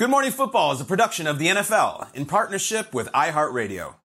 Good Morning Football is a production of the NFL in partnership with iHeartRadio.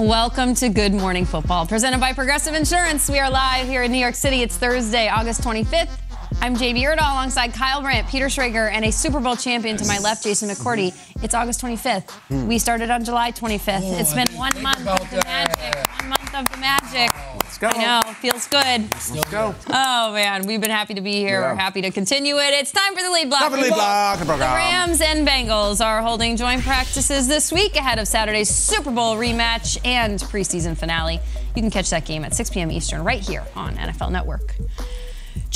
Welcome to Good Morning Football, presented by Progressive Insurance. We are live here in New York City. It's Thursday, August 25th. I'm JB Erdahl alongside Kyle Brandt, Peter Schrager, and a Super Bowl champion to my left, Jason McCourty. It's August 25th. Hmm. We started on July 25th. it's been one month of the magic. One month of the magic. Let's go. I know, feels good. Let's go. Oh man, we've been happy to be here. Yeah. We're happy to continue it. It's time for the lead block. Time for the lead block, the The. Rams and Bengals are holding joint practices this week ahead of Saturday's Super Bowl rematch and preseason finale. You can catch that game at 6 p.m. Eastern right here on NFL Network.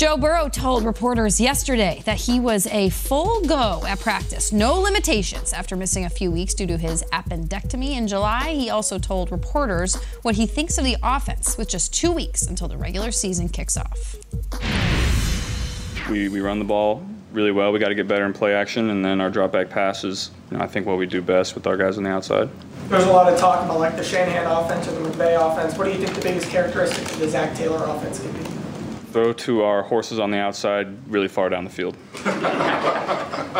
Joe Burrow told reporters yesterday that he was a full go at practice, no limitations after missing a few weeks due to his appendectomy in July. He also told reporters what he thinks of the offense with just two weeks until the regular season kicks off. We, we run the ball really well. We got to get better in play action, and then our drop back passes. You know, I think what we do best with our guys on the outside. There's a lot of talk about like the Shanahan offense or the McVay offense. What do you think the biggest characteristic of the Zac Taylor offense could be? Throw to our horses on the outside really far down the field.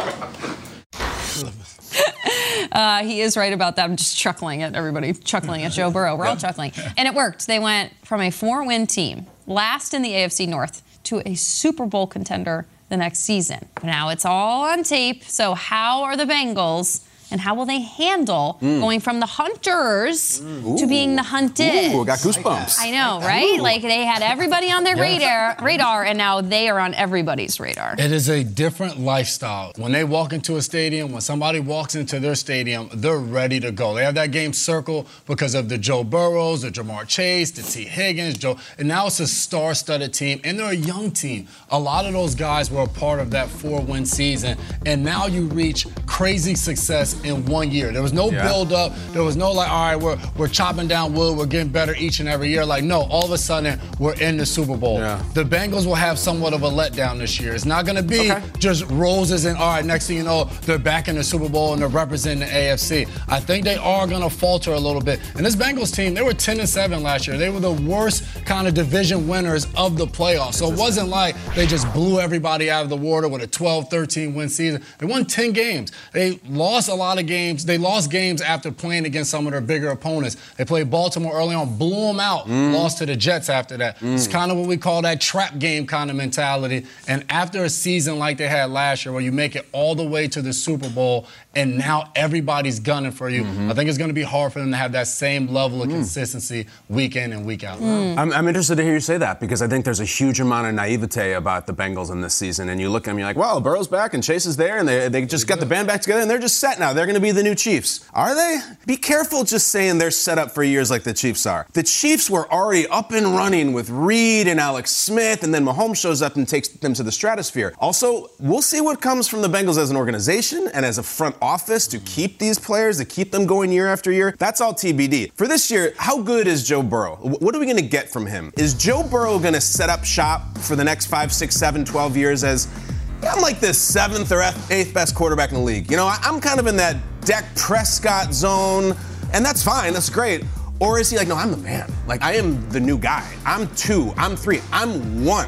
Uh, he is right about that. I'm just chuckling at everybody, chuckling at Joe Burrow. We're all chuckling. And it worked. They went from a four win team, last in the AFC North, to a Super Bowl contender the next season. Now it's all on tape. So, how are the Bengals? And how will they handle hmm. going from the hunters to being the hunted? Ooh, got goosebumps. I know, right? Like they had everybody on their radar, radar, and now they are on everybody's radar. It is a different lifestyle. When they walk into a stadium, when somebody walks into their stadium, they're ready to go. They have that game circle because of the Joe Burrows, the Ja'Marr Chase, the Tee Higgins, Joe. And now it's a star-studded team, and they're a young team. A lot of those guys were a part of that four-win season, and now you reach crazy success in one year. There was no Yeah. build-up. There was no like, all right, we're we're chopping down wood, we're getting better each and every year. Like, no, all of a sudden we're in the Super Bowl. Yeah. The Bengals will have somewhat of a letdown this year. It's not going to be Okay. just roses and all right. Next thing you know, they're back in the Super Bowl and they're representing the AFC. I think they are going to falter a little bit. And this Bengals team, they were 10 and 7 last year. They were the worst kind of division winners of the playoffs. So it wasn't like they just blew everybody out of the water with a 12, 13 win season. They won 10 games. They lost a lot of games. They lost games after playing against some of their bigger opponents. They played Baltimore early on, blew them out, mm. lost to the Jets after that. It's mm. kind of what we call that trap game kind of mentality. And after a season like they had last year, where you make it all the way to the Super Bowl and now everybody's gunning for you, mm-hmm. I think it's going to be hard for them to have that same level of mm. consistency week in and week out. I'm, I'm, I'm, interested to hear you say that because I think there's a huge amount of naivete about the Bengals in this season. And you look at them, you're like, well, Burrow's back and Chase is there, and they, they just got the band back together, and they're just set now. They're going to be the new Chiefs. Are they? Be careful just saying they're set up for years like the Chiefs are. The Chiefs were already up and running with Reid and Alex Smith, and then Mahomes shows up and takes them to the stratosphere. Also, we'll see what comes from the Bengals as an organization and as a front office to keep these players, to keep them going year after year. That's all TBD. For this year, how good is Joe Burrow? What are we going to get from him? Is Joe Burrow going to set up shop for the next five, six, seven, 12 years as I'm like the seventh or eighth best quarterback in the league. You know, I'm kind of in that Dak Prescott zone, and that's fine. That's great. Or is he like, no, I'm the man. Like, I am the new guy. I'm two. I'm three. I'm one.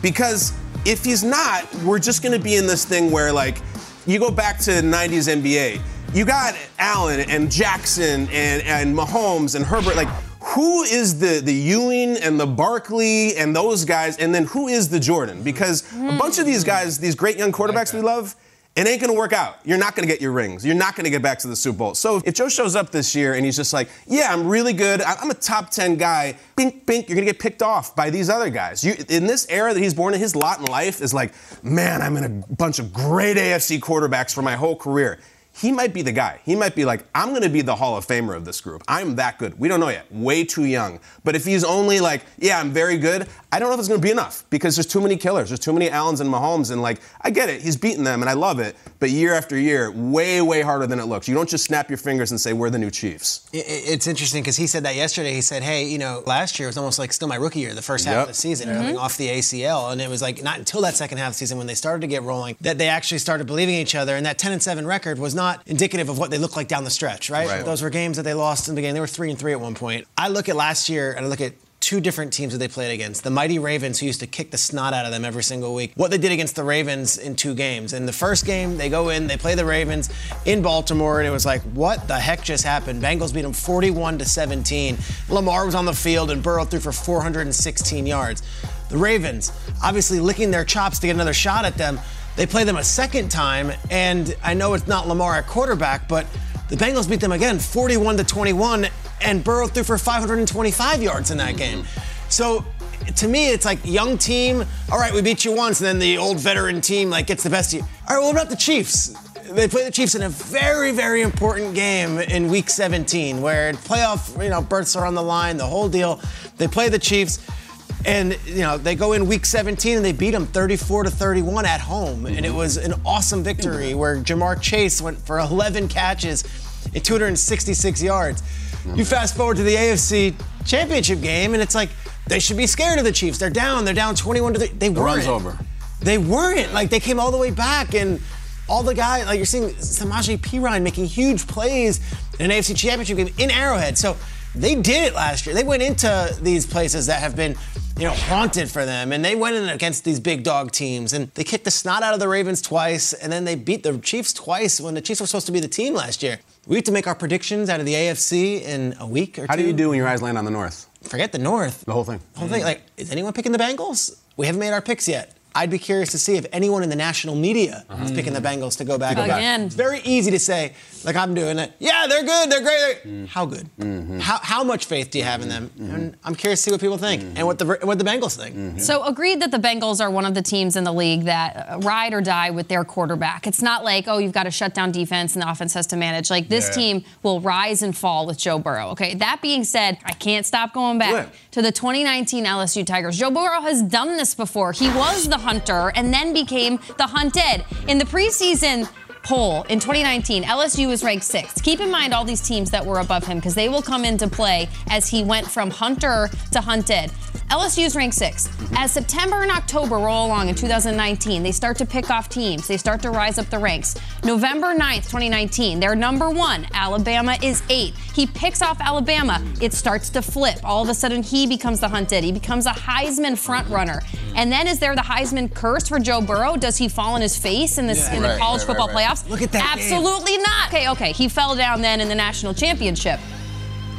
Because if he's not, we're just going to be in this thing where, like, you go back to 90s NBA. You got Allen and Jackson and, and Mahomes and Herbert. Like, who is the the Ewing and the Barkley and those guys, and then who is the Jordan? Because a bunch of these guys, these great young quarterbacks we love, it ain't gonna work out. You're not gonna get your rings. You're not gonna get back to the Super Bowl. So if Joe shows up this year and he's just like, yeah, I'm really good. I'm a top 10 guy, bink, bink, you're gonna get picked off by these other guys. You, in this era that he's born in, his lot in life is like, man, I'm in a bunch of great AFC quarterbacks for my whole career he might be the guy. He might be like, I'm going to be the Hall of Famer of this group. I'm that good. We don't know yet. Way too young. But if he's only like, yeah, I'm very good, I don't know if it's going to be enough because there's too many killers. There's too many Allens and Mahomes. And like, I get it. He's beaten them and I love it. But year after year, way, way harder than it looks. You don't just snap your fingers and say, we're the new Chiefs. It's interesting because he said that yesterday. He said, hey, you know, last year was almost like still my rookie year, the first half yep. of the season, mm-hmm. coming off the ACL. And it was like not until that second half of the season when they started to get rolling that they actually started believing in each other. And that 10 and 7 record was not indicative of what they looked like down the stretch, right? right? Those were games that they lost in the beginning. They were three and three at one point. I look at last year and I look at two different teams that they played against. The mighty Ravens, who used to kick the snot out of them every single week. What they did against the Ravens in two games. In the first game, they go in, they play the Ravens in Baltimore, and it was like, what the heck just happened? Bengals beat them 41 to 17. Lamar was on the field and Burrow threw for 416 yards. The Ravens, obviously licking their chops to get another shot at them. They play them a second time, and I know it's not Lamar at quarterback, but the Bengals beat them again, 41 to 21, and Burrow threw for 525 yards in that game. So to me, it's like young team. All right, we beat you once, and then the old veteran team like gets the best of you. All right, what about the Chiefs? They play the Chiefs in a very, very important game in Week 17, where playoff, you know, berths are on the line, the whole deal. They play the Chiefs. And you know they go in week 17 and they beat them 34 to 31 at home, and it was an awesome victory where Ja'Marr Chase went for 11 catches and 266 yards. Mm-hmm. You fast forward to the AFC Championship game, and it's like they should be scared of the Chiefs. They're down. They're down 21 to 3. They weren't. runs over. They weren't. Like they came all the way back and all the guys, like you're seeing Samaje Perine making huge plays in an AFC Championship game in Arrowhead. So they did it last year. They went into these places that have been, you know, haunted for them, and they went in against these big dog teams, and they kicked the snot out of the Ravens twice, and then they beat the Chiefs twice when the Chiefs were supposed to be the team last year. We have to make our predictions out of the AFC in a week or How two. do you do when your eyes land on the North? Forget the North. The whole thing. The whole thing. Mm. Like, is anyone picking the Bengals? We haven't made our picks yet. I'd be curious to see if anyone in the national media uh-huh. is picking the Bengals to go back. To go Again. It's very easy to say, like I'm doing it. Yeah, they're good. They're great. They're... Mm. How good? Mm-hmm. How, how much faith do you have in them? Mm-hmm. And I'm curious to see what people think mm-hmm. and what the what the Bengals think. Mm-hmm. So agreed that the Bengals are one of the teams in the league that uh, ride or die with their quarterback. It's not like oh you've got a shutdown defense and the offense has to manage. Like this yeah. team will rise and fall with Joe Burrow. Okay. That being said, I can't stop going back to the 2019 LSU Tigers. Joe Burrow has done this before. He was the hunter and then became the hunted. In the preseason poll in 2019, LSU was ranked sixth. Keep in mind all these teams that were above him because they will come into play as he went from hunter to hunted. LSU is ranked sixth. As September and October roll along in 2019, they start to pick off teams. They start to rise up the ranks. November 9th, 2019, they're number one. Alabama is eight. He picks off Alabama. It starts to flip. All of a sudden, he becomes the hunted. He becomes a Heisman frontrunner. And then is there the Heisman curse for Joe Burrow? Does he fall on his face in, this, yeah, in the college right, football right, playoffs? Look at that. Absolutely game. not. Okay, okay. He fell down then in the national championship.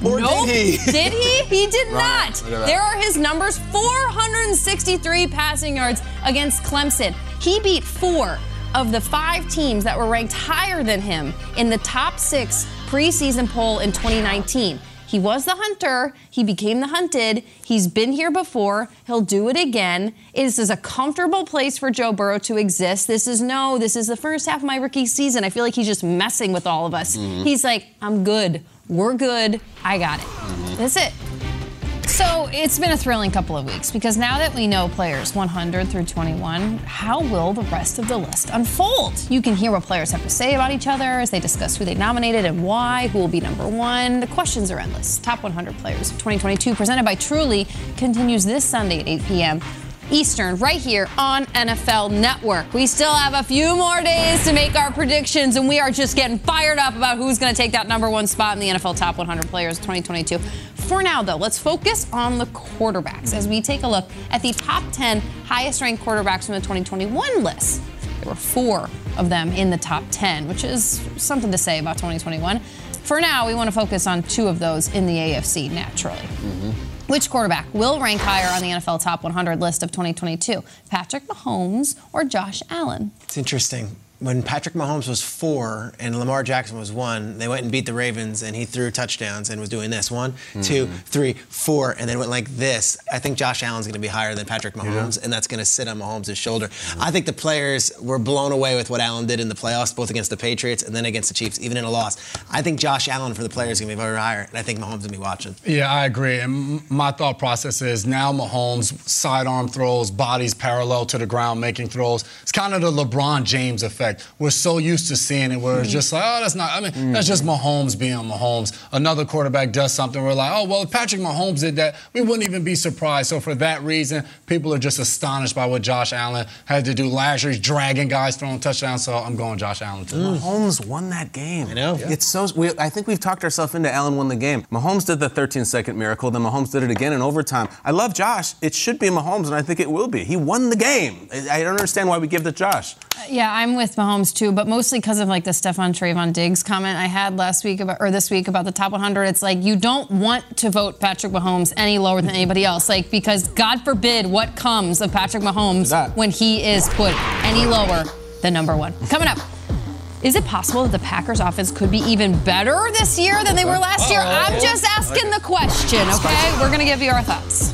Or nope. did he? did he? He did not. There are his numbers 463 passing yards against Clemson. He beat four of the five teams that were ranked higher than him in the top six preseason poll in 2019. He was the hunter. He became the hunted. He's been here before. He'll do it again. This is a comfortable place for Joe Burrow to exist. This is no, this is the first half of my rookie season. I feel like he's just messing with all of us. Mm-hmm. He's like, I'm good. We're good. I got it. Mm-hmm. That's it. So it's been a thrilling couple of weeks because now that we know players 100 through 21, how will the rest of the list unfold? You can hear what players have to say about each other as they discuss who they nominated and why, who will be number one. The questions are endless. Top 100 players of 2022, presented by Truly, continues this Sunday at 8 p.m. Eastern, right here on NFL Network. We still have a few more days to make our predictions, and we are just getting fired up about who's going to take that number one spot in the NFL Top 100 Players 2022. For now, though, let's focus on the quarterbacks as we take a look at the top 10 highest ranked quarterbacks from the 2021 list. There were four of them in the top 10, which is something to say about 2021. For now, we want to focus on two of those in the AFC naturally. Mm-hmm. Which quarterback will rank higher on the NFL Top 100 list of 2022? Patrick Mahomes or Josh Allen? It's interesting when Patrick Mahomes was four and Lamar Jackson was one, they went and beat the Ravens and he threw touchdowns and was doing this one, mm-hmm. two, three, four, and then went like this. I think Josh Allen's going to be higher than Patrick Mahomes, yeah. and that's going to sit on Mahomes' shoulder. Mm-hmm. I think the players were blown away with what Allen did in the playoffs, both against the Patriots and then against the Chiefs, even in a loss. I think Josh Allen for the players is going to be very higher, and I think Mahomes going to be watching. Yeah, I agree. And my thought process is now Mahomes sidearm throws, bodies parallel to the ground, making throws. It's kind of the LeBron James effect. We're so used used to seeing it where it's just like, oh, that's not, I mean, mm. that's just Mahomes being Mahomes. Another quarterback does something, we're like, oh, well, if Patrick Mahomes did that, we wouldn't even be surprised. So for that reason, people are just astonished by what Josh Allen had to do last year. He's dragging guys, throwing touchdowns, so I'm going Josh Allen too. Mm. Mahomes won that game. I know. Yeah. It's so, we, I think we've talked ourselves into Allen won the game. Mahomes did the 13 second miracle, then Mahomes did it again in overtime. I love Josh. It should be Mahomes, and I think it will be. He won the game. I don't understand why we give the Josh. Yeah, I'm with Mahomes too, but mostly because of like the Stefon Trevon Diggs comment I had last week about or this week about the top 100. It's like you don't want to vote Patrick Mahomes any lower than anybody else, like because God forbid what comes of Patrick Mahomes when he is put any lower than number one. Coming up. Is it possible that the Packers offense could be even better this year than they were last year? Oh, I'm just asking the question, okay? We're going to give you our thoughts.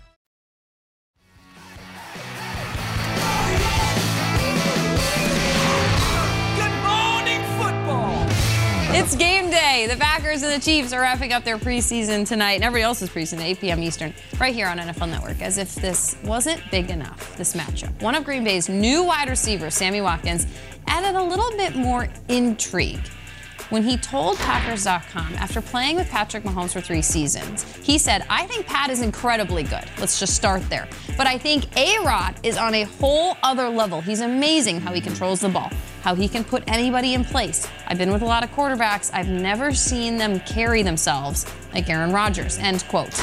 It's game day. The Packers and the Chiefs are wrapping up their preseason tonight, and everybody else's preseason, 8 p.m. Eastern, right here on NFL Network. As if this wasn't big enough, this matchup. One of Green Bay's new wide receivers, Sammy Watkins, added a little bit more intrigue when he told Packers.com after playing with Patrick Mahomes for three seasons, he said, I think Pat is incredibly good. Let's just start there. But I think A Rod is on a whole other level. He's amazing how he controls the ball, how he can put anybody in place. I've been with a lot of quarterbacks. I've never seen them carry themselves like Aaron Rodgers. End quote.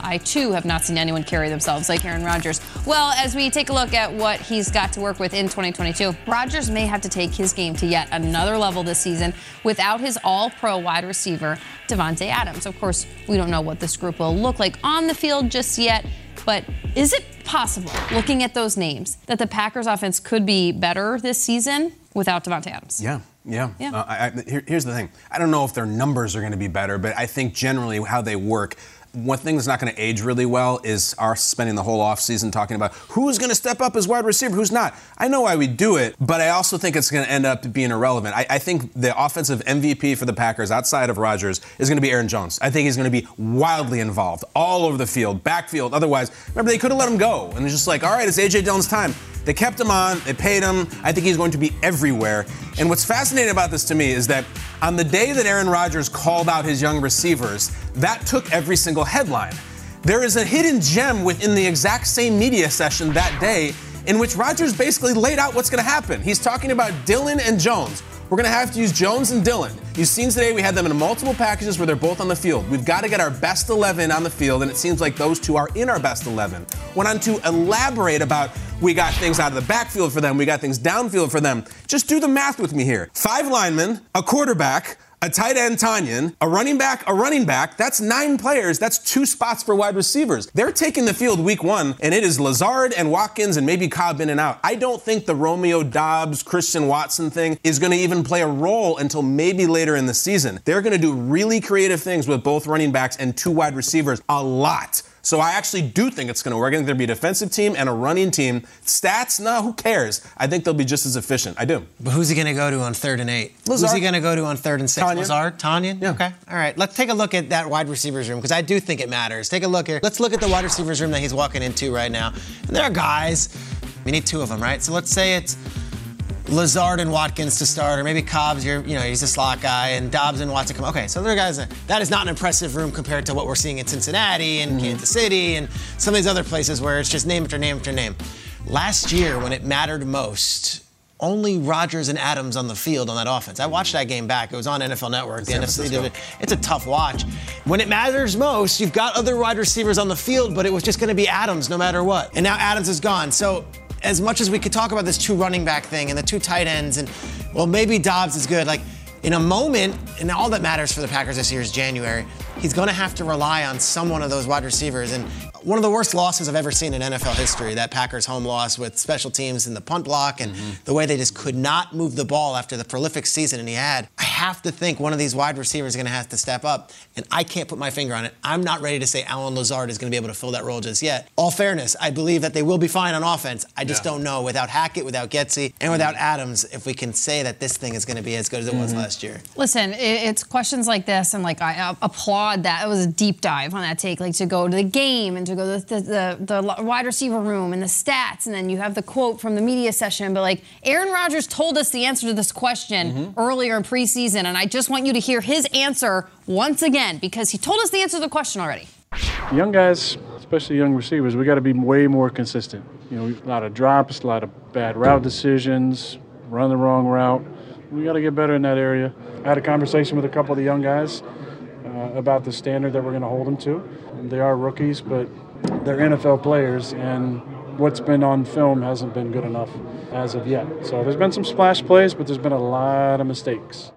I too have not seen anyone carry themselves like Aaron Rodgers. Well, as we take a look at what he's got to work with in 2022, Rodgers may have to take his game to yet another level this season without his all pro wide receiver, Davante Adams. Of course, we don't know what this group will look like on the field just yet. But is it possible, looking at those names, that the Packers offense could be better this season without Davante Adams? Yeah. Yeah. Yeah. Uh, I, I, here, here's the thing. I don't know if their numbers are going to be better, but I think generally how they work. One thing that's not going to age really well is our spending the whole offseason talking about who's going to step up as wide receiver, who's not. I know why we do it, but I also think it's going to end up being irrelevant. I, I think the offensive MVP for the Packers outside of Rodgers is going to be Aaron Jones. I think he's going to be wildly involved all over the field, backfield, otherwise. Remember, they could have let him go, and it's just like, all right, it's A.J. Dillon's time. They kept him on, they paid him. I think he's going to be everywhere. And what's fascinating about this to me is that on the day that Aaron Rodgers called out his young receivers, that took every single headline. There is a hidden gem within the exact same media session that day in which Rodgers basically laid out what's going to happen. He's talking about Dillon and Jones. We're going to have to use Jones and Dillon. You've seen today we had them in multiple packages where they're both on the field. We've got to get our best 11 on the field, and it seems like those two are in our best 11. Went on to elaborate about we got things out of the backfield for them, we got things downfield for them. Just do the math with me here. Five linemen, a quarterback, a tight end Tonyan, a running back, a running back. That's nine players. That's two spots for wide receivers. They're taking the field week one, and it is Lazard and Watkins and maybe Cobb in and out. I don't think the Romeo Doubs, Christian Watson thing is going to even play a role until maybe later in the season. They're going to do really creative things with both running backs and two wide receivers a lot. So I actually do think it's going to work. I think there'll be a defensive team and a running team. Stats, no, who cares? I think they'll be just as efficient. I do. But who's he going to go to on third and eight? Lazard. Who's he going to go to on third and six? Tonyan. Lazard? Tonyan? Yeah. Okay. All right. Let's take a look at that wide receivers room because I do think it matters. Take a look here. Let's look at the wide receivers room that he's walking into right now. And there are guys. We need two of them, right? So let's say it's Lazard and Watkins to start, or maybe Cobb's you know, he's a slot guy, and Doubs and Watson come. Okay, so there are guys that, that is not an impressive room compared to what we're seeing in Cincinnati and mm-hmm. Kansas City and some of these other places where it's just name after name after name. Last year, when it mattered most, only Rodgers and Adams on the field on that offense. I watched that game back. It was on NFL Network. The NFC division. It's a tough watch. When it matters most, you've got other wide receivers on the field, but it was just going to be Adams no matter what. And now Adams is gone. So as much as we could talk about this two running back thing and the two tight ends, and well, maybe Doubs is good. Like in a moment, and all that matters for the Packers this year is January. He's going to have to rely on some one of those wide receivers. And one of the worst losses I've ever seen in NFL history, that Packers home loss with special teams and the punt block and the way they just could not move the ball after the prolific season and he had. I have to think one of these wide receivers is going to have to step up. And I can't put my finger on it. I'm not ready to say Allen Lazard is going to be able to fill that role just yet. All fairness, I believe that they will be fine on offense. I just don't know without Hackett, without Getsy, and without Adams if we can say that this thing is going to be as good as it was last year. Listen, it's questions like this, and like I uh, applaud that. It was a deep dive on that take, like to go to the game and to go to the, the, the, the wide receiver room and the stats, and then you have the quote from the media session. But like Aaron Rodgers told us the answer to this question earlier in preseason, and I just want you to hear his answer once again because he told us the answer to the question already. young guys, especially young receivers, we got to be way more consistent. You know, a lot of drops, a lot of bad route decisions, run the wrong route. We got to get better in that area. I had a conversation with a couple of the young guys uh, about the standard that we're going to hold them to. They are rookies, but they're NFL players, and what's been on film hasn't been good enough as of yet. So there's been some splash plays, but there's been a lot of mistakes.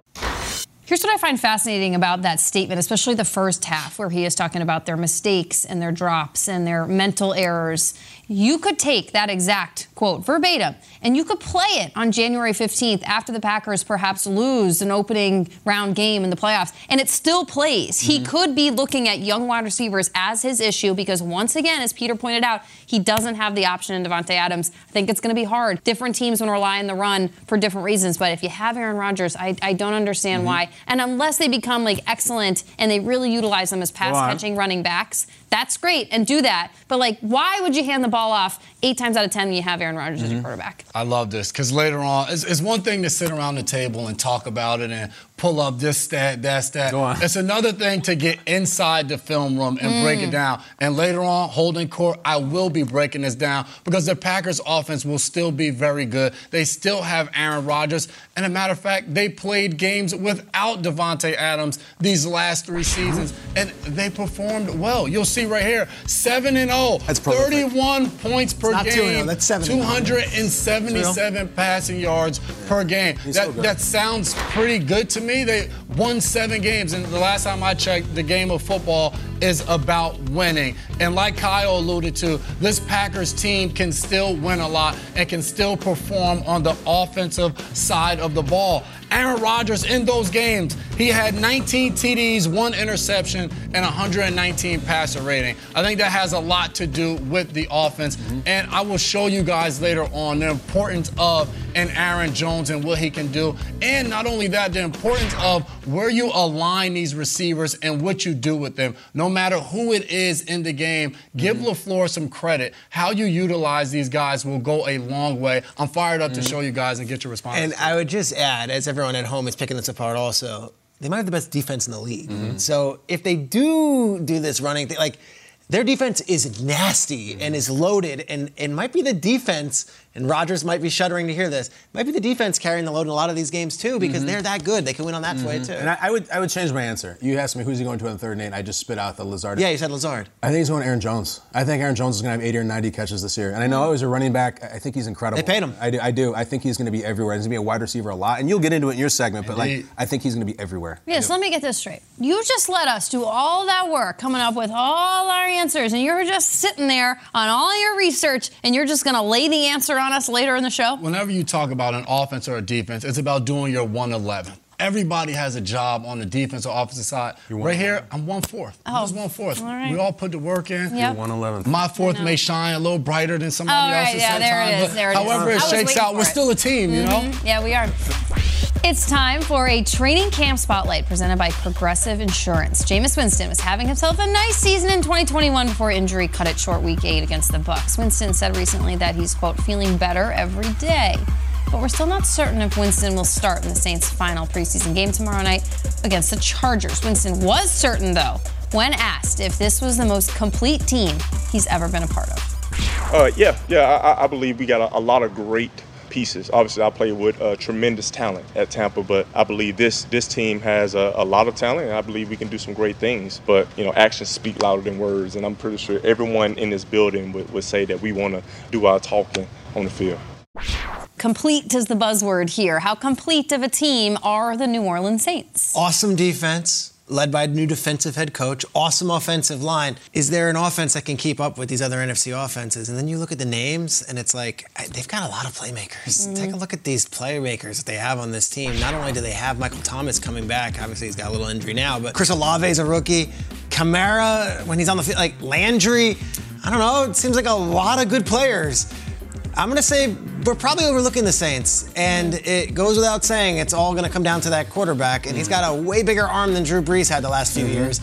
Here's what I find fascinating about that statement, especially the first half, where he is talking about their mistakes and their drops and their mental errors. you could take that exact quote verbatim and you could play it on January 15th after the Packers perhaps lose an opening round game in the playoffs and it still plays. Mm-hmm. He could be looking at young wide receivers as his issue because once again, as Peter pointed out, he doesn't have the option in Davante Adams. I think it's going to be hard. Different teams want to rely on the run for different reasons, but if you have Aaron Rodgers, I, I don't understand mm-hmm. why. And unless they become like excellent and they really utilize them as pass catching running backs, that's great and do that. But like, why would you hand the ball off eight times out of ten when you have Aaron Rodgers mm-hmm. as your quarterback? I love this because later on, it's, it's, one thing to sit around the table and talk about it and pull up this stat, that stat. It's another thing to get inside the film room and mm. break it mm. down. And later on, holding court, I will be breaking this down because the Packers offense will still be very good. They still have Aaron Rodgers. And a matter of fact, they played games without Davante Adams these last three seasons, and they performed well. You'll see right here, 7 and 0. That's 31 points per it's game. That's 7 277 passing yards per game. That, so that sounds pretty good to me me, they won seven games. And the last time I checked, the game of football is about winning. And like Kyle alluded to, this Packers team can still win a lot and can still perform on the offensive side of the ball. Aaron Rodgers in those games, he had 19 TDs, one interception, and 119 passer rating. I think that has a lot to do with the offense. Mm-hmm. And I will show you guys later on the importance of an Aaron Jones and what he can do. And not only that, the importance of where you align these receivers and what you do with them. No matter who it is in the game, give mm-hmm. LaFleur some credit. How you utilize these guys will go a long way. I'm fired up mm-hmm. to show you guys and get your response. And I would just add, as everyone at home is picking this apart also, they might have the best defense in the league. Mm-hmm. So if they do do this running thing, like their defense is nasty and is loaded and, and might be the defense and Rodgers might be shuddering to hear this. Might be the defense carrying the load in a lot of these games too, because mm-hmm. they're that good. They can win on that mm-hmm. way too. And I, I, would I would change my answer. You asked me who's he going to on third and eight. I just spit out the Lazard. Yeah, you said Lazard. I think he's going Aaron Jones. I think Aaron Jones is going to have 80 or 90 catches this year. And I know he's a running back. I think he's incredible. They paid him. I do. I do. I think he's going to be everywhere. He's going to be a wide receiver a lot. And you'll get into it in your segment, but like I think he's going to be everywhere. Yes. Let me get this straight. You just let us do all that work, coming up with all our answers, and you're just sitting there on all your research, and you're just going to lay the answer on us later in the show. Whenever you talk about an offense or a defense, it's about doing your 111. Everybody has a job on the defense or offensive side. Right here, I'm one fourth. Oh, I'm just one fourth. All right. We all put the work in. Yep. You're 111. My fourth may shine a little brighter than somebody oh, right, else's. Yeah, there it is. There it however is. it shakes out, we're it. still a team, you mm-hmm. know? Yeah, we are. It's time for a training camp spotlight presented by Progressive Insurance. Jameis Winston was having himself a nice season in 2021 before injury cut it short week eight against the Bucs. Winston said recently that he's, quote, feeling better every day but we're still not certain if Winston will start in the Saints' final preseason game tomorrow night against the Chargers. Winston was certain, though, when asked if this was the most complete team he's ever been a part of. Uh, yeah, yeah, I, I believe we got a, a, lot of great pieces. Obviously, I play with uh, tremendous talent at Tampa, but I believe this this team has a, a, lot of talent, and I believe we can do some great things. But you know, actions speak louder than words, and I'm pretty sure everyone in this building would, would say that we want to do our talking on the field. Complete is the buzzword here. How complete of a team are the New Orleans Saints? Awesome defense, led by a new defensive head coach, awesome offensive line. Is there an offense that can keep up with these other NFC offenses? And then you look at the names, and it's like they've got a lot of playmakers. Mm-hmm. Take a look at these playmakers that they have on this team. Not only do they have Michael Thomas coming back, obviously he's got a little injury now, but Chris Olave is a rookie. Kamara, when he's on the field, like Landry, I don't know, it seems like a lot of good players. I'm going to say we're probably overlooking the Saints, and it goes without saying it's all going to come down to that quarterback, and he's got a way bigger arm than Drew Brees had the last few mm-hmm. years.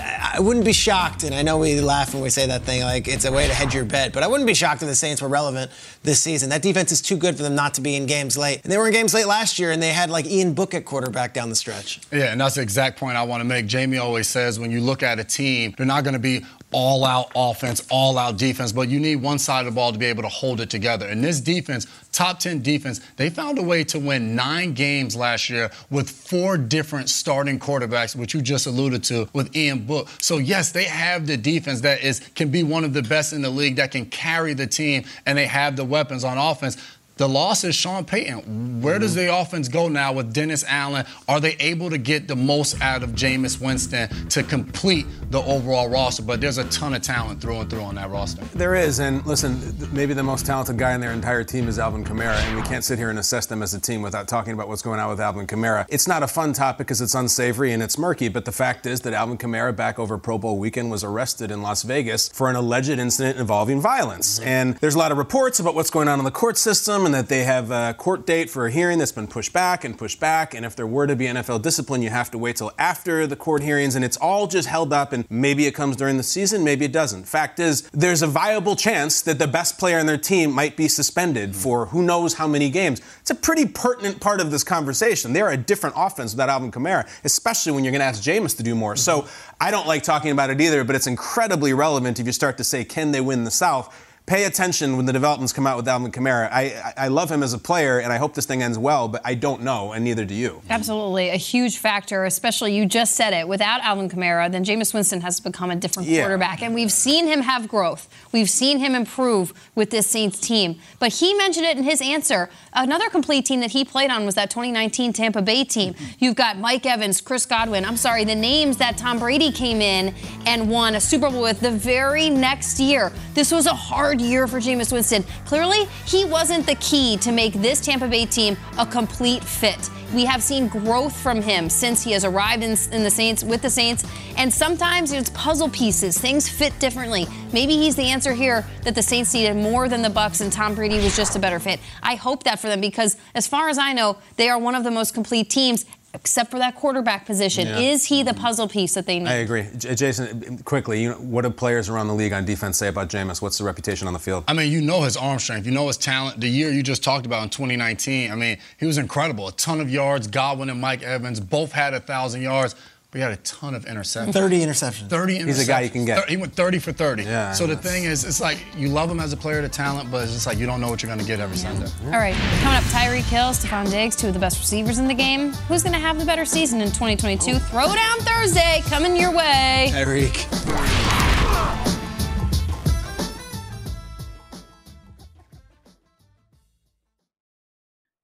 I wouldn't be shocked, and I know we laugh when we say that thing, like it's a way to hedge your bet, but I wouldn't be shocked if the Saints were relevant this season. That defense is too good for them not to be in games late. And they were in games late last year, and they had like Ian Book at quarterback down the stretch. Yeah, and that's the exact point I want to make. Jamie always says when you look at a team, they're not going to be all out offense, all out defense, but you need one side of the ball to be able to hold it together. And this defense, top 10 defense, they found a way to win nine games last year with four different starting quarterbacks, which you just alluded to with Ian Book. So, yes, they have the defense that is can be one of the best in the league that can carry the team, and they have the weapons on offense The loss is Sean Payton. Where does the offense go now with Dennis Allen? Are they able to get the most out of Jameis Winston to complete the overall roster? But there's a ton of talent through and through on that roster. There is, and listen, maybe the most talented guy in their entire team is Alvin Kamara, and we can't sit here and assess them as a team without talking about what's going on with Alvin Kamara. It's not a fun topic because it's unsavory and it's murky, but the fact is that Alvin Kamara, back over Pro Bowl weekend, was arrested in Las Vegas for an alleged incident involving violence. Mm-hmm. And there's a lot of reports about what's going on in the court system and that they have a court date for a hearing that's been pushed back and pushed back. And if there were to be NFL discipline, you have to wait till after the court hearings, and it's all just held up. And maybe it comes during the season, maybe it doesn't. Fact is, there's a viable chance that the best player in their team might be suspended for who knows how many games. It's a pretty pertinent part of this conversation. They're a different offense without Alvin Kamara, especially when you're going to ask Jameis to do more. So I don't like talking about it either, but it's incredibly relevant if you start to say, can they win the South? Pay attention when the developments come out with Alvin Kamara. I, I love him as a player, and I hope this thing ends well, but I don't know, and neither do you. Absolutely. A huge factor, especially you just said it. Without Alvin Kamara, then Jameis Winston has become a different yeah. quarterback. And we've seen him have growth. We've seen him improve with this Saints team. But he mentioned it in his answer. Another complete team that he played on was that 2019 Tampa Bay team. You've got Mike Evans, Chris Godwin. I'm sorry, the names that Tom Brady came in and won a Super Bowl with the very next year. This was a hard year for Jameis Winston. Clearly, he wasn't the key to make this Tampa Bay team a complete fit. We have seen growth from him since he has arrived in, in, the Saints with the Saints, and sometimes it's puzzle pieces. Things fit differently. Maybe he's the answer here that the Saints needed more than the Bucs, and Tom Brady was just a better fit. I hope that for them because, as far as I know, they are one of the most complete teams except for that quarterback position. Yeah. Is he the mm-hmm. puzzle piece that they need? I agree. J- Jason, quickly, you know, what do players around the league on defense say about Jameis? What's the reputation on the field? I mean, you know his arm strength. You know his talent. The year you just talked about in 2019, I mean, he was incredible. A ton of yards. Godwin and Mike Evans both had a 1,000 yards. We had a ton of interceptions. 30 interceptions. 30 interceptions. He's a guy you can get. He went 30 for 30. Yeah, so the thing is, it's like you love him as a player to talent, but it's just like you don't know what you're going to get every yeah. Sunday. Yeah. All right, coming up, Tyreek Hill, Stefon Diggs, two of the best receivers in the game. Who's going to have the better season in 2022? Oh. Throwdown Thursday coming your way. Tyreek.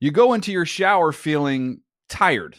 You go into your shower feeling tired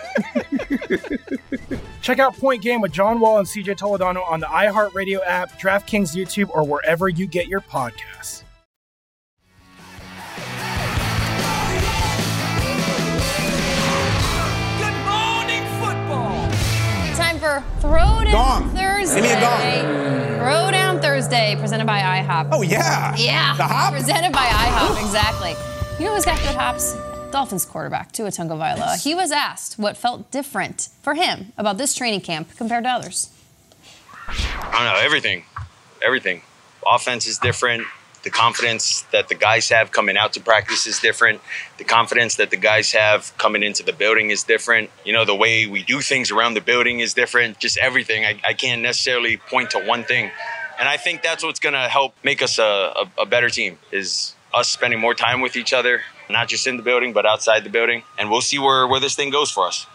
Check out Point Game with John Wall and CJ Toledano on the iHeartRadio app, DraftKings YouTube, or wherever you get your podcasts. Good morning, football. Time for Throwdown gong. Thursday. Give me a gong. Throwdown Thursday, presented by IHOP. Oh yeah. Yeah. The hop. Presented by IHOP. Exactly. You know who's got good hops? Dolphins quarterback Tua Tagovailoa. He was asked what felt different for him about this training camp compared to others. I don't know everything. everything. Offense is different. The confidence that the guys have coming out to practice is different. The confidence that the guys have coming into the building is different. You know, the way we do things around the building is different. Just everything. I, I can't necessarily point to one thing. And I think that's what's going to help make us a, a, a better team is us spending more time with each other, not just in the building, but outside the building. And we'll see where, where this thing goes for us.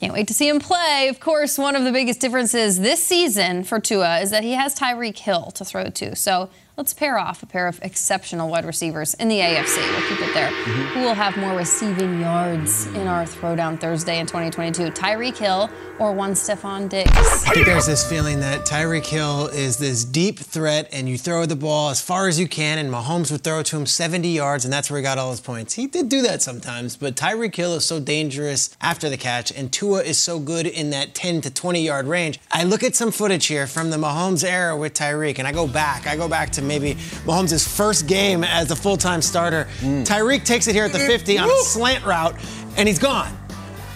Can't wait to see him play. Of course, one of the biggest differences this season for Tua is that he has Tyreek Hill to throw to. So let's pair off a pair of exceptional wide receivers in the AFC. We'll keep it there. Mm-hmm. Who will have more receiving yards in our Throwdown Thursday in 2022? Tyreek Hill or one Stefon Diggs? I think there's this feeling that Tyreek Hill is this deep threat, and you throw the ball as far as you can, and Mahomes would throw it to him 70 yards, and that's where he got all his points. He did do that sometimes, but Tyreek Hill is so dangerous after the catch, and Tua is so good in that 10 to 20 yard range. I look at some footage here from the Mahomes era with Tyreek, and I go back. I go back to maybe Mahomes' first game as a full time starter. Mm. Tyreek takes it here at the 50 on a slant route, and he's gone.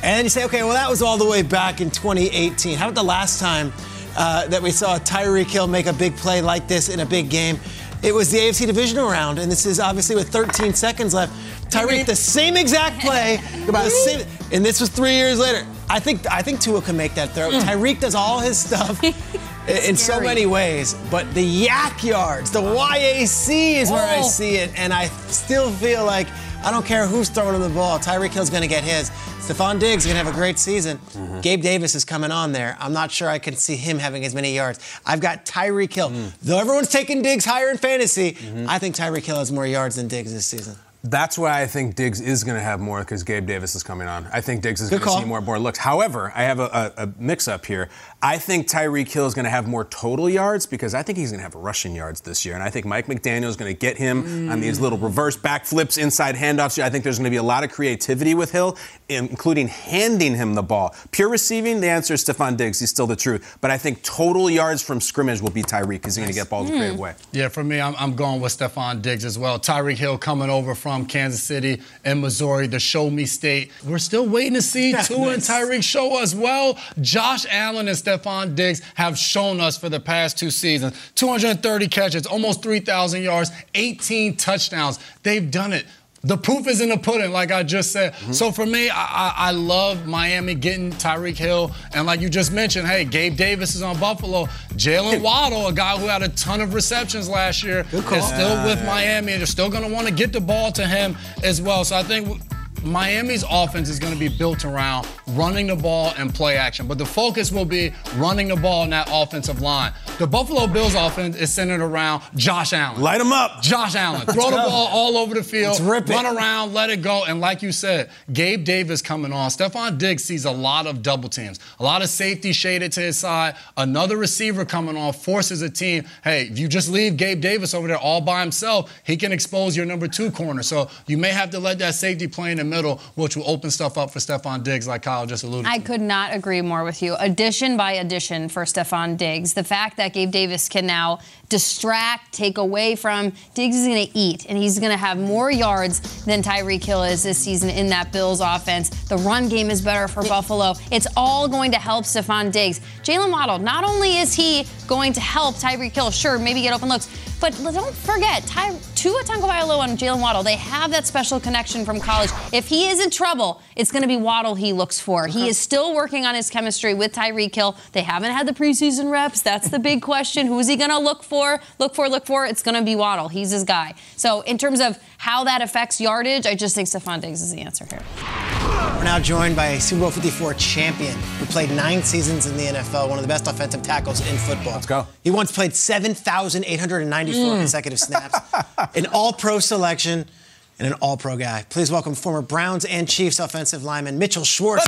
And then you say, okay, well, that was all the way back in 2018. How about the last time uh, that we saw Tyreek Hill make a big play like this in a big game? It was the AFC divisional round, and this is obviously with 13 seconds left. Tyreek, mm-hmm. the same exact play, the same, and this was three years later. I think I think Tua can make that throw. Mm. Tyreek does all his stuff in so many ways, but the YAC yards, the YAC is where I Oh. see it, and I still feel like I don't care who's throwing him the ball. Tyreek Hill's going to get his. Stefon Diggs is going to have a great season. Uh-huh. Gabe Davis is coming on there. I'm not sure I can see him having as many yards. I've got Tyreek Hill. Hmm. Though everyone's taking Diggs higher in fantasy, mm-hmm. I think Tyreek Hill has more yards than Diggs this season. That's why I think Diggs is going to have more because Gabe Davis is coming on. I think Diggs is going to see more more looks. However, I have a, a, a mix up here. I think Tyreek Hill is going to have more total yards because I think he's going to have rushing yards this year. And I think Mike McDaniel is going to get him on these little reverse backflips, inside handoffs. I think there's going to be a lot of creativity with Hill, including handing him the ball. Pure receiving, the answer is Stefon Diggs. He's still the truth. But I think total yards from scrimmage will be Tyreek because he's going to get balls a creative mm. way. Yeah, for me, I'm, I'm going with Stefon Diggs as well. Tyreek Hill coming over from Kansas City and Missouri, the show me state. We're still waiting to see Tua and Tyreek show as well. Josh Allen and Stefon Diggs have shown us for the past two seasons 230 catches, almost 3,000 yards, 18 touchdowns. They've done it. The proof is in the pudding, like I just said. Mm-hmm. So for me, I, I, I love Miami getting Tyreek Hill, and like you just mentioned, hey, Gabe Davis is on Buffalo. Jalen Waddle, a guy who had a ton of receptions last year, is still with Miami, and they're still going to want to get the ball to him as well. So I think. Miami's offense is going to be built around running the ball and play action, but the focus will be running the ball in that offensive line. The Buffalo Bills offense is centered around Josh Allen. Light him up. Josh Allen. Throw the ball all over the field. Rip it. run around, let it go. And like you said, Gabe Davis coming on. Stefon Diggs sees a lot of double teams, a lot of safety shaded to his side. Another receiver coming on forces a team. Hey, if you just leave Gabe Davis over there all by himself, he can expose your number two corner. So you may have to let that safety play in the middle, which will open stuff up for Stefon Diggs, like Kyle just alluded I to. could not agree more with you. Addition by addition for Stefon Diggs. The fact that Gabe Davis can now distract, take away from Diggs is going to eat, and he's going to have more yards than Tyreek Hill is this season in that Bills offense. The run game is better for Buffalo. It's all going to help Stefon Diggs. Jalen Waddle, not only is he going to help Tyreek Hill, sure, maybe get open looks, but don't forget, Ty, Tua Tagovailoa and Jalen Waddle, they have that special connection from college. If he is in trouble, it's going to be Waddle he looks for. He is still working on his chemistry with Tyreek Hill. They haven't had the preseason reps. That's the big question. Who is he going to look for? Look for, look for. It's going to be Waddle. He's his guy. So in terms of how that affects yardage, I just think Stefon Diggs is the answer here. We're now joined by a Super Bowl 54 champion who played nine seasons in the NFL, one of the best offensive tackles in football. Let's go. He once played 7,894 Mm. consecutive snaps, an all pro selection, and an all pro guy. Please welcome former Browns and Chiefs offensive lineman Mitchell Schwartz.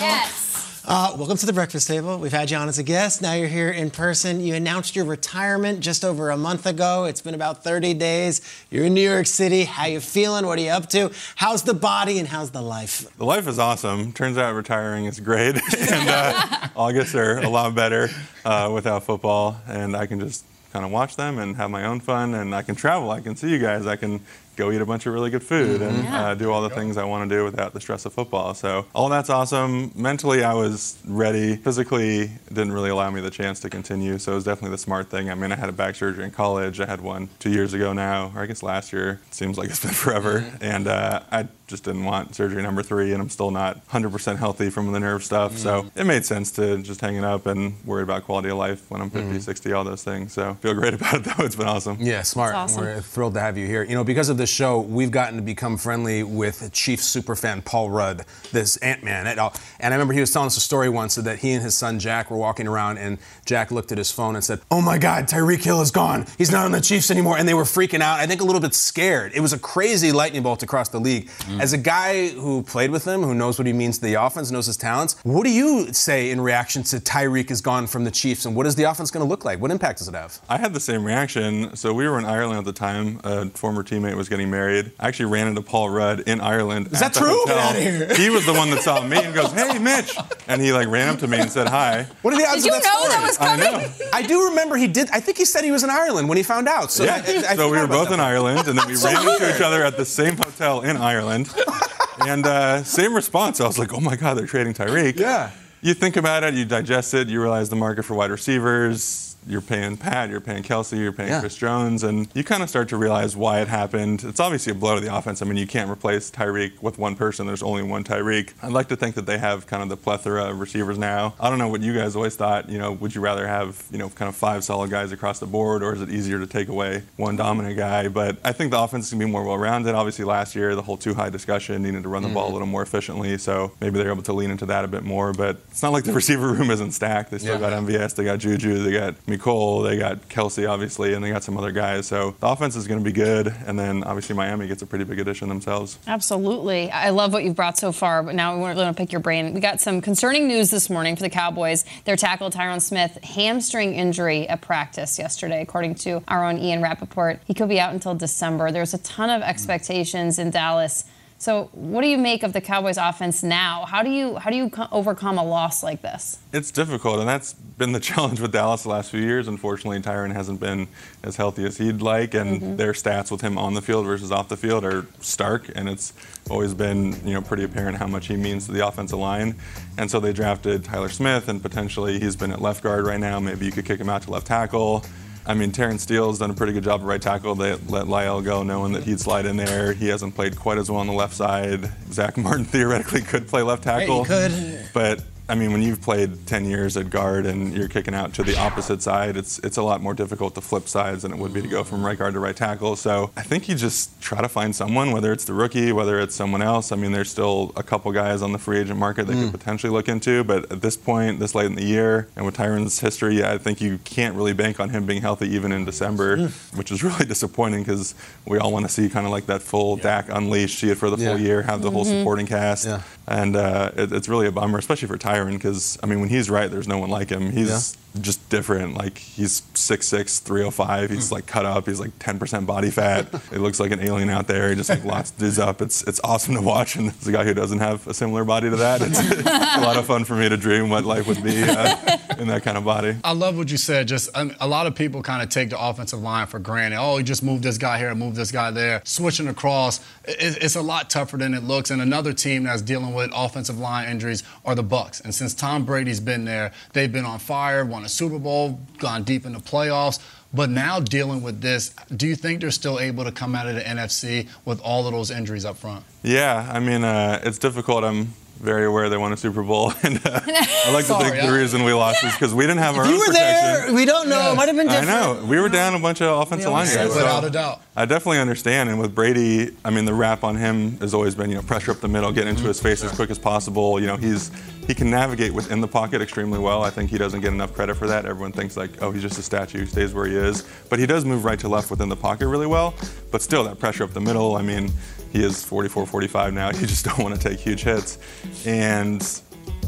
Yes. Uh, welcome to the breakfast table. We've had you on as a guest. Now you're here in person. You announced your retirement just over a month ago. It's been about 30 days. You're in New York City. How you feeling? What are you up to? How's the body and how's the life? The life is awesome. Turns out retiring is great, and uh, August are a lot better uh, without football, and I can just kind of watch them and have my own fun, and I can travel. I can see you guys. I can go eat a bunch of really good food and uh, do all the things I want to do without the stress of football. So all that's awesome. Mentally, I was ready. Physically, didn't really allow me the chance to continue. So it was definitely the smart thing. I mean, I had a back surgery in college. I had one two years ago now, or I guess last year. It seems like it's been forever. And uh, I just didn't want surgery number three, and I'm still not 100% healthy from the nerve stuff. So mm. it made sense to just hang it up and worry about quality of life when I'm 50, mm-hmm. 60, all those things. So feel great about it though. It's been awesome. Yeah, smart. Awesome. We're thrilled to have you here. You know, because of this show, we've gotten to become friendly with Chief superfan Paul Rudd, this Ant Man. And I remember he was telling us a story once that he and his son Jack were walking around, and Jack looked at his phone and said, "Oh my God, Tyreek Hill is gone. He's not on the Chiefs anymore." And they were freaking out. I think a little bit scared. It was a crazy lightning bolt across the league. Mm. As a guy who played with him, who knows what he means to the offense, knows his talents, what do you say in reaction to Tyreek is gone from the Chiefs, and what is the offense going to look like? What impact does it have? I had the same reaction. So we were in Ireland at the time. A former teammate was getting married. I actually ran into Paul Rudd in Ireland. Is at that the true? hotel. Get outta here. He was the one that saw me and goes, "Hey, Mitch," and he like ran up to me and said hi. What are the odds Did of you that know story? that was I coming? know. I do remember he did. I think he said he was in Ireland when he found out. So yeah. I, I, I so we were both that in. Ireland, and then we So ran into each other at the same hotel in Ireland. and uh, same response. I was like, "Oh my God, they're trading Tyreek." Yeah. You think about it, you digest it, you realize the market for wide receivers. You're paying Pat, you're paying Kelce, you're paying Yeah. Chris Jones, and you kind of start to realize why it happened. It's obviously a blow to the offense. I mean, you can't replace Tyreek with one person. There's only one Tyreek. I'd like to think that they have kind of the plethora of receivers now. I don't know what you guys always thought. You know, would you rather have you know kind of five solid guys across the board, or is it easier to take away one dominant guy? But I think the offense is gonna be more well-rounded. Obviously, last year the whole too high discussion needed to run the ball a mm-hmm. little more efficiently, so maybe they're able to lean into that a bit more. But it's not like the receiver room isn't stacked. They still Yeah. got MVS, they got Juju, they got Mecole, they got Kelce, obviously, and they got some other guys. So the offense is going to be good, and then obviously Miami gets a pretty big addition themselves. Absolutely. I love what you've brought so far, but now we want to pick your brain. We got some concerning news this morning for the Cowboys. Their tackle, Tyron Smith, hamstring injury at practice yesterday, according to our own Ian Rapoport. He could be out until December. There's a ton of expectations in Dallas. So, what do you make of the Cowboys' offense now? How do you how do you overcome a loss like this? It's difficult, and that's been the challenge with Dallas the last few years. Unfortunately, Tyron hasn't been as healthy as he'd like, and mm-hmm. their stats with him on the field versus off the field are stark. And it's always been, you know, pretty apparent how much he means to the offensive line. And so they drafted Tyler Smith, and potentially he's been at left guard right now. Maybe you could kick him out to left tackle. I mean, Terence Steele's done a pretty good job at right tackle. They let La'el go, knowing that he'd slide in there. He hasn't played quite as well on the left side. Zack Martin theoretically could play left tackle. could. But I mean, when you've played 10 years at guard and you're kicking out to the opposite side, it's it's a lot more difficult to flip sides than it would be to go from right guard to right tackle. So I think you just try to find someone, whether it's the rookie, whether it's someone else. I mean, there's still a couple guys on the free agent market they could potentially look into, but at this point, this late in the year, and with Tyron's history, I think you can't really bank on him being healthy even in December, which is really disappointing because we all want to see kind of like that full Dak unleashed, see it for the full year, have the whole supporting cast. Yeah. And uh, it, it's really a bummer, especially for Tyron, because I mean, when he's right, there's no one like him. He's just different. Like he's 6'6", 305. He's like cut up. He's like 10% body fat. he looks like an alien out there. He just like lots dudes up. It's it's awesome to watch. And as a guy who doesn't have a similar body to that, it's a lot of fun for me to dream what life would be uh, in that kind of body. I love what you said. Just um, a lot of people kind of take the offensive line for granted. Oh, you just move this guy here, move this guy there. Switching across, it, it's a lot tougher than it looks. And another team that's dealing with offensive line injuries are the Bucs. And since Tom Brady's been there, they've been on fire, won a Super Bowl, gone deep in the playoffs. But now dealing with this, do you think they're still able to come out of the NFC with all of those injuries up front? Yeah, I mean, uh, it's difficult. I'm very aware they won a Super Bowl, and uh, I like to Sorry, think the reason we lost is because we didn't have our If you own were protection. there, we don't know. It might have been different. I know. We were down a bunch of offensive line guys. so Without a doubt. I definitely understand. And with Brady, I mean, the rap on him has always been, you know, pressure up the middle, get into his face as quick as possible. You know, he's he can navigate within the pocket extremely well. I think he doesn't get enough credit for that. Everyone thinks like, oh, he's just a statue, he stays where he is. But he does move right to left within the pocket really well. But still, that pressure up the middle. I mean, he is 44, 45 now. You just don't want to take huge hits. And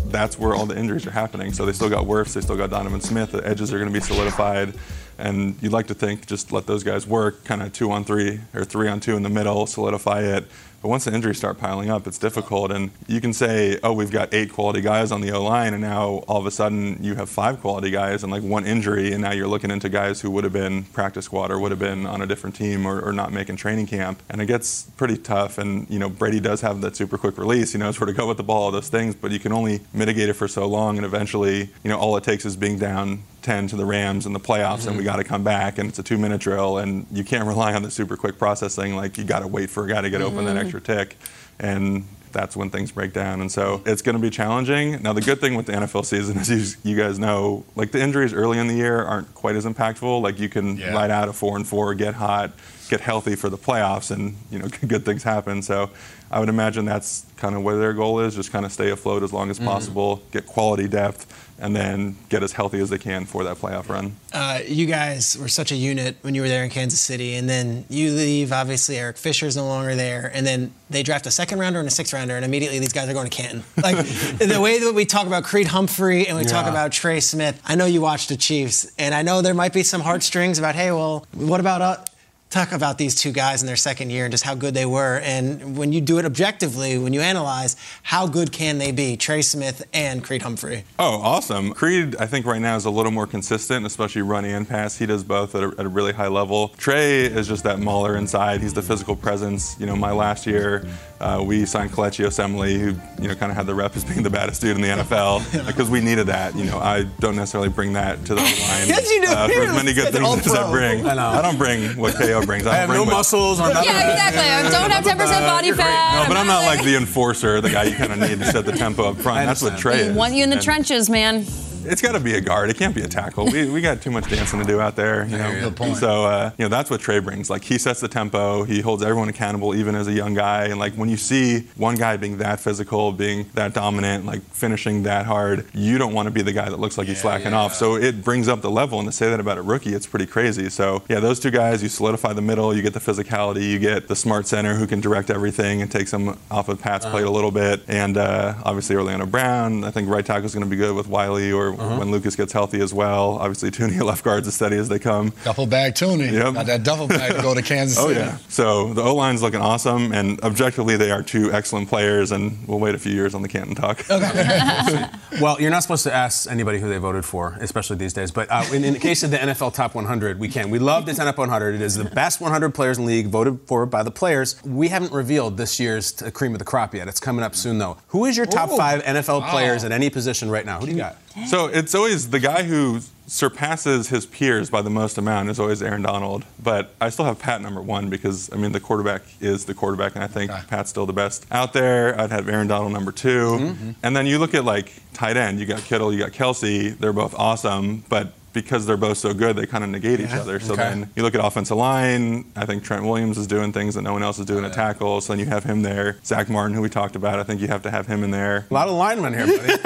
that's where all the injuries are happening. So they still got Wirfs, they still got Donovan Smith. The edges are going to be solidified. And you'd like to think just let those guys work, kind of two on three or three on two in the middle, solidify it. But once the injuries start piling up, it's difficult. And you can say, oh, we've got eight quality guys on the O line, and now all of a sudden you have five quality guys and like one injury, and now you're looking into guys who would have been practice squad or would have been on a different team or, or not making training camp. And it gets pretty tough. And, you know, Brady does have that super quick release. He knows where to go with the ball, all those things, but you can only mitigate it for so long. And eventually, you know, all it takes is being down 10 to the Rams in the playoffs mm-hmm. and we mm-hmm. got to come back and it's a two minute drill and you can't rely on the super quick processing. Like you got to wait for a guy to get mm-hmm. open that mm-hmm. extra tick. And that's when things break down. And so it's going to be challenging. Now, the good thing with the NFL season is you, you guys know, like the injuries early in the year aren't quite as impactful. Like you can yeah. ride out a four and four, get hot, get healthy for the playoffs, and you know, good things happen. So I would imagine that's kind of where their goal is, just kind of stay afloat as long as mm-hmm. possible, get quality depth and then get as healthy as they can for that playoff run. Uh, you guys were such a unit when you were there in Kansas City, and then you leave. Obviously, Eric Fisher's no longer there, and then they draft a second rounder and a sixth rounder, and immediately these guys are going to Canton. Like the way that we talk about Creed Humphrey and we yeah. talk about Trey Smith. I know you watched the Chiefs, and I know there might be some heartstrings about, hey, well, what about us? Talk about these two guys in their second year and just how good they were. And when you do it objectively, when you analyze, how good can they be, Trey Smith and Creed Humphrey? Oh, awesome. Creed, I think right now is a little more consistent, especially run and pass. He does both at a, at a really high level. Trey is just that mauler inside. He's the physical presence. You know, my last year, uh, we signed Kelechi Osemele, who you know kind of had the rep as being the baddest dude in the NFL, because we needed that. You know, I don't necessarily bring that to the line yes, you do. Uh, for as many good things as I bring. I, know. I don't bring what KO brings. I, I have no muscles. Or nothing. Yeah, exactly. I don't have 10% body fat. No, but I'm not like the enforcer, the guy you kind of need to set the tempo up front. That's what Trey is. Want you in the and, trenches, man it's got to be a guard. It can't be a tackle. We, we got too much dancing to do out there, you know. Good. So uh, you know that's what Trey brings. Like he sets the tempo. He holds everyone accountable, even as a young guy. And like when you see one guy being that physical, being that dominant, like finishing that hard, you don't want to be the guy that looks like yeah, he's slacking yeah. off. So it brings up the level. And to say that about a rookie, it's pretty crazy. So yeah, those two guys, you solidify the middle. You get the physicality. You get the smart center who can direct everything and takes them off of Pat's uh-huh. plate a little bit. And uh, obviously Orlando Brown. I think right tackle is going to be good with Wylie or uh-huh. when Lucas gets healthy as well. Obviously, Thuney left guards as steady as they come. Duffel bag Thuney. Yep. Got that duffel bag to go to Kansas City. oh, yeah. So the O line's looking awesome, and objectively, they are two excellent players, and we'll wait a few years on the Canton talk. Okay. well, you're not supposed to ask anybody who they voted for, especially these days, but uh, in, in, the case of the NFL Top 100, we can. We love this NFL 100. It is the best 100 players in the league voted for by the players. We haven't revealed this year's cream of the crop yet. It's coming up soon, though. Who is your top Ooh. five NFL wow. players at any position right now? Who do you got? So it's always the guy who surpasses his peers by the most amount is always Aaron Donald. But I still have Pat number one because I mean the quarterback is the quarterback, and I think okay. Pat's still the best out there. I'd have Aaron Donald number 2 mm-hmm. and then you look at like tight end. You got Kittle, you got Kelce. They're both awesome, but because they're both so good, they kind of negate yeah. each other. So okay. then you look at offensive line. I think Trent Williams is doing things that no one else is doing oh, at tackle. So then you have him there. Zack Martin, who we talked about, I think you have to have him in there. A lot of linemen here, buddy.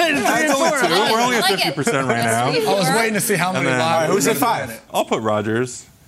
only two. We're only at 50% right now. I was waiting to see how many linemen. Who's at five? I'll put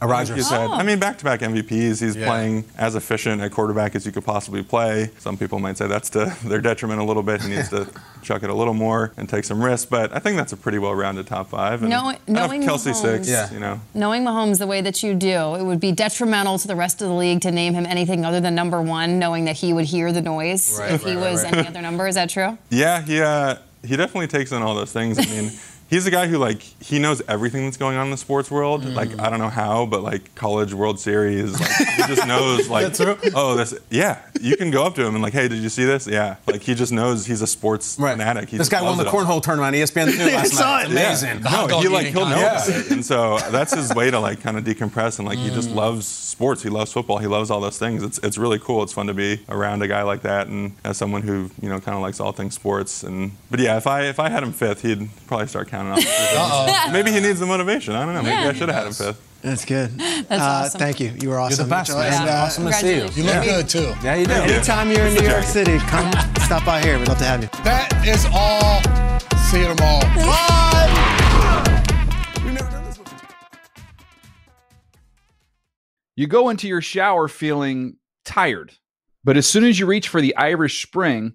Rodgers. A Rodgers. Had, I mean, back-to-back MVPs. He's yeah. playing as efficient at quarterback as you could possibly play. Some people might say that's to their detriment a little bit. He needs to chuck it a little more and take some risks. But I think that's a pretty well-rounded top five. And knowing, knowing Kelce Mahomes, six, yeah. you know. Knowing Mahomes the way that you do, it would be detrimental to the rest of the league to name him anything other than number one, knowing that he would hear the noise right, if right, he was right, any other number. Is that true? Yeah, he uh, he definitely takes in all those things. I mean he's a guy who like he knows everything that's going on in the sports world. Mm. Like I don't know how, but like college World Series, like he just knows like oh this yeah. You can go up to him and like hey did you see this? Yeah. Like he just knows he's a sports right. fanatic. He this guy won the cornhole tournament on ESPN two last night. It's amazing. Yeah. No, he like he'll know yeah. it. And so that's his way to like kind of decompress and like mm. he just mm. loves sports. He loves football. He loves all those things. It's it's really cool. It's fun to be around a guy like that and as someone who you know kind of likes all things sports. And but yeah, if I if I had him fifth, he'd probably start counting on. Maybe he needs the motivation. I don't know. Maybe yeah. I should have had him fifth. That's good. That's uh, awesome. Thank you. You were awesome. You're the best, man. And, uh, awesome to see you. You look yeah. good too. Yeah, you do. Anytime you're in New York City, come stop by here. We'd love to have you. That is all. See you tomorrow. Bye. You go into your shower feeling tired, but as soon as you reach for the Irish Spring,